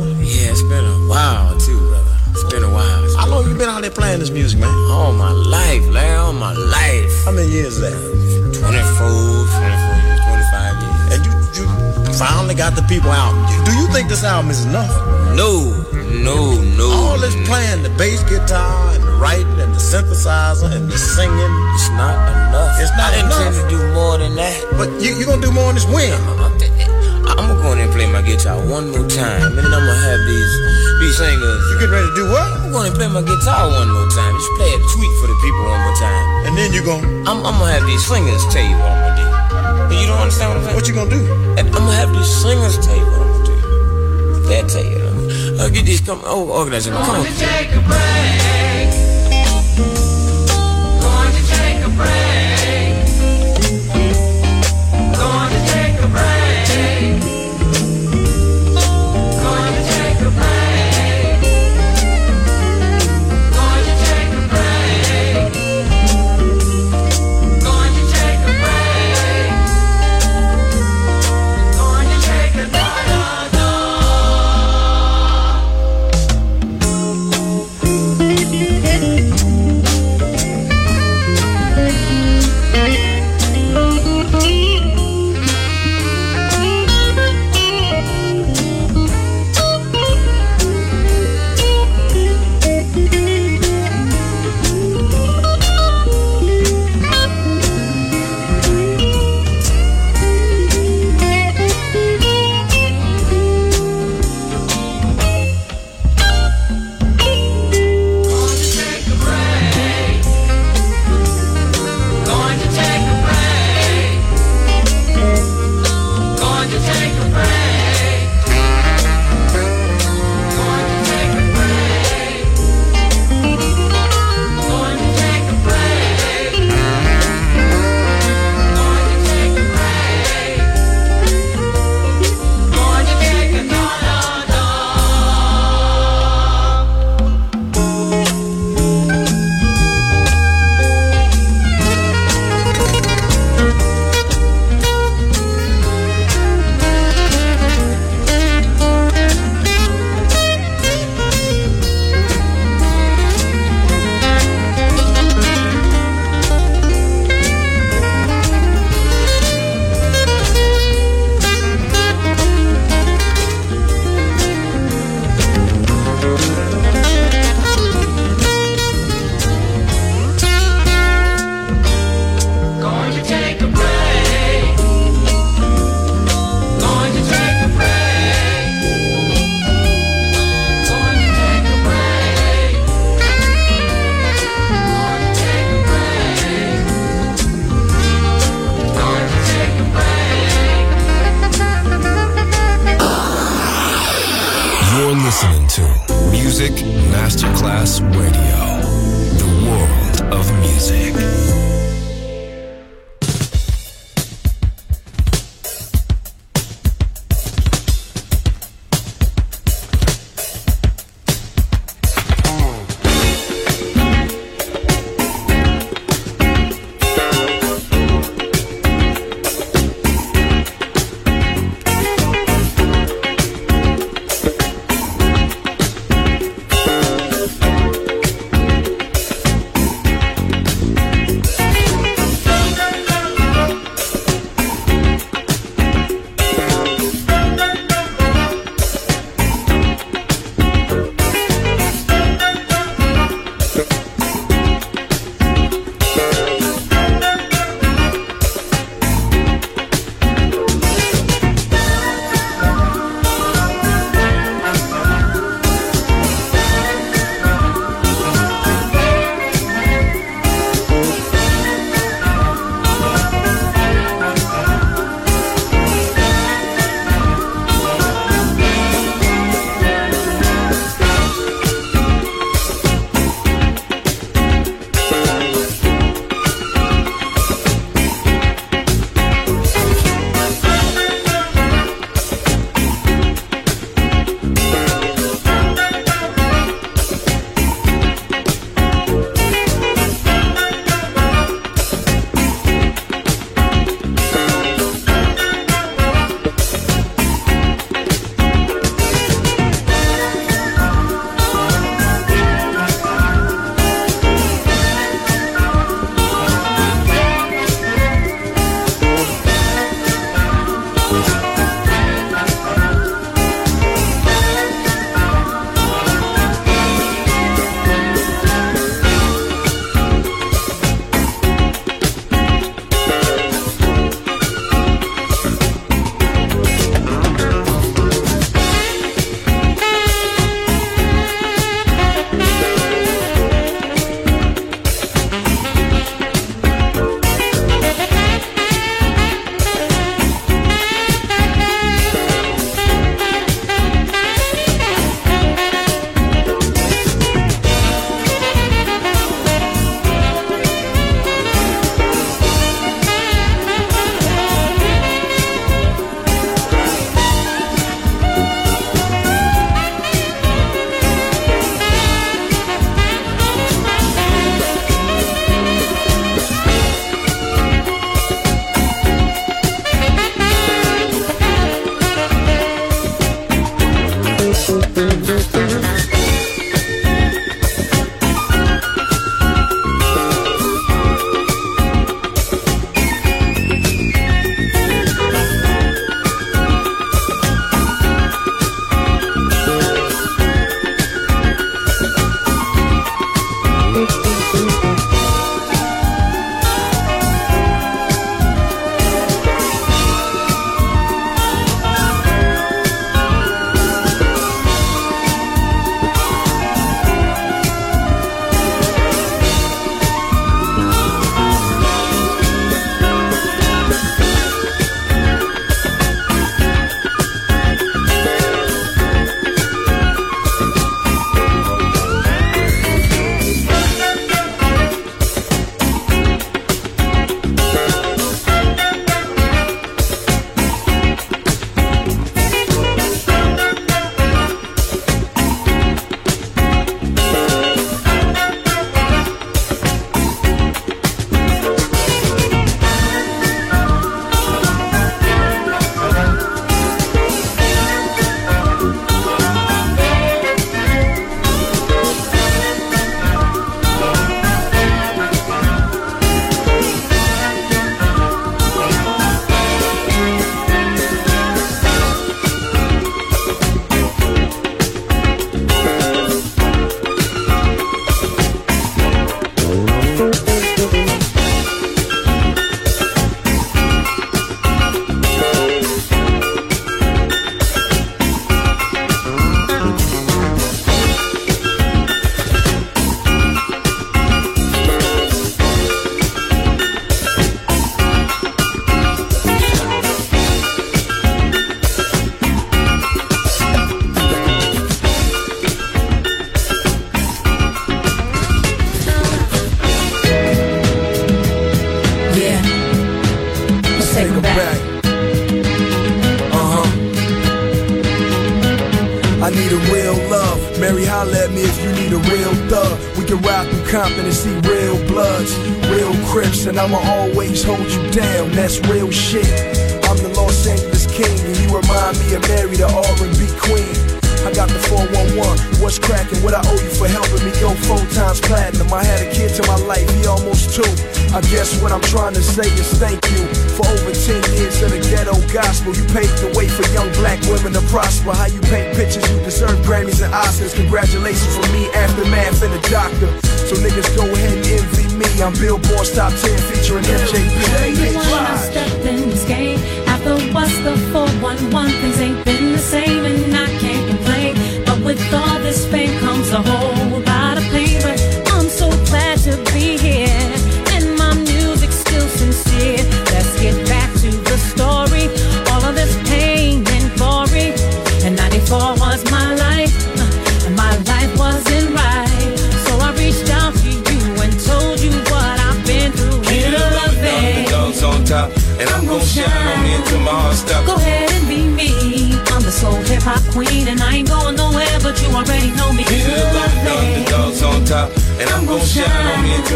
Brother. Yeah, it's been a while too, brother. It's been a while. How long you been out there playing this music, man? All my life, man, all my life. How many years is that? 24, 24 years, 25 years. And you, you finally got the people out. Do you think this album is enough? No, no, no. All this playing, the bass guitar and the writing and the synthesizer and the singing. It's not enough. It's not I intend to do more than that. But you you gonna do more on this win. I'm gonna go in and play my guitar one more time, and then I'm gonna have these these singers. You getting ready to do what? I'm gonna play my guitar one more time. Just play it sweet for the people one more time. And then you gonna I'm, I'm gonna have these singers tell you what I'm gonna do. But you don't understand what I'm saying? what you gonna do? And I'm gonna have these singers tell you what I'm gonna do. They'll tell you. Uh, get these come oh, organize them. Come on. Take a break.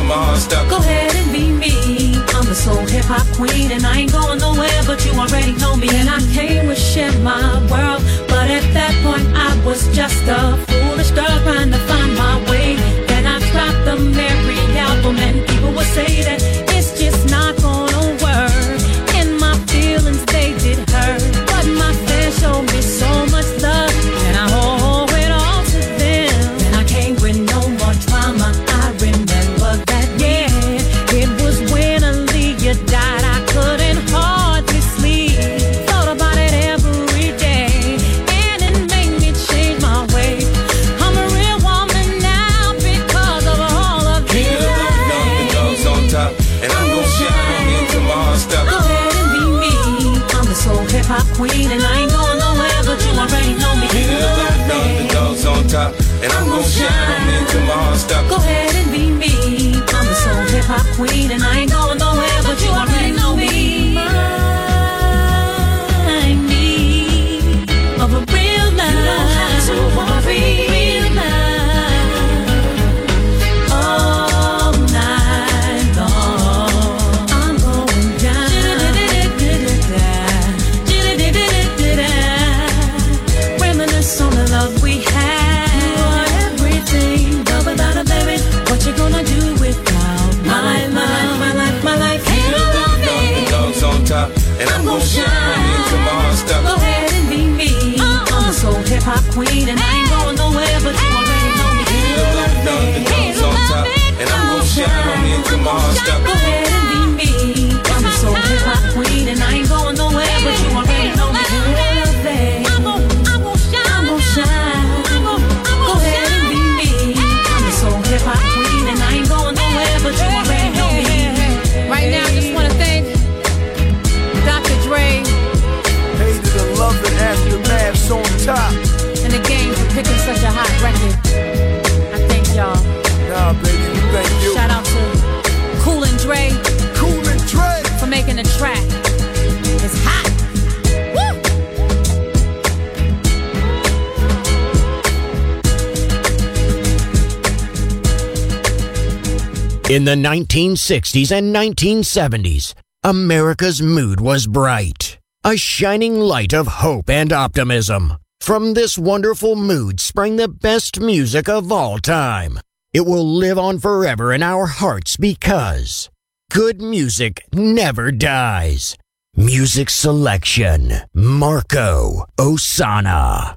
My heart. Go ahead and be me. I'm a soul hip hop queen, and I ain't going nowhere, but you already know me. And I came with shit my world, but at that point I was just a foolish girl trying to find my way. Then I dropped the Mary album, and people would say that. And I'm gonna shine my heart. Go ahead and be me. I'm a soul hip hop queen and I top, and I'm, I'm gonna shine my. Go ahead and be me. Uh-uh. I'm a soul hip hop queen, and hey. I ain't going nowhere, but you already know me. Hands on top, and I'm gonna shine until my heart stops. such a hot record. I thank y'all. Nah, baby, we thank you. Shout out to Cool and Dre. Cool and Dre. For making the track. It's hot. Woo! In the 1960s and 1970s, America's mood was bright, a shining light of hope and optimism. From this wonderful mood sprang the best music of all time. It will live on forever in our hearts because good music never dies. Music selection Marco Ossanna.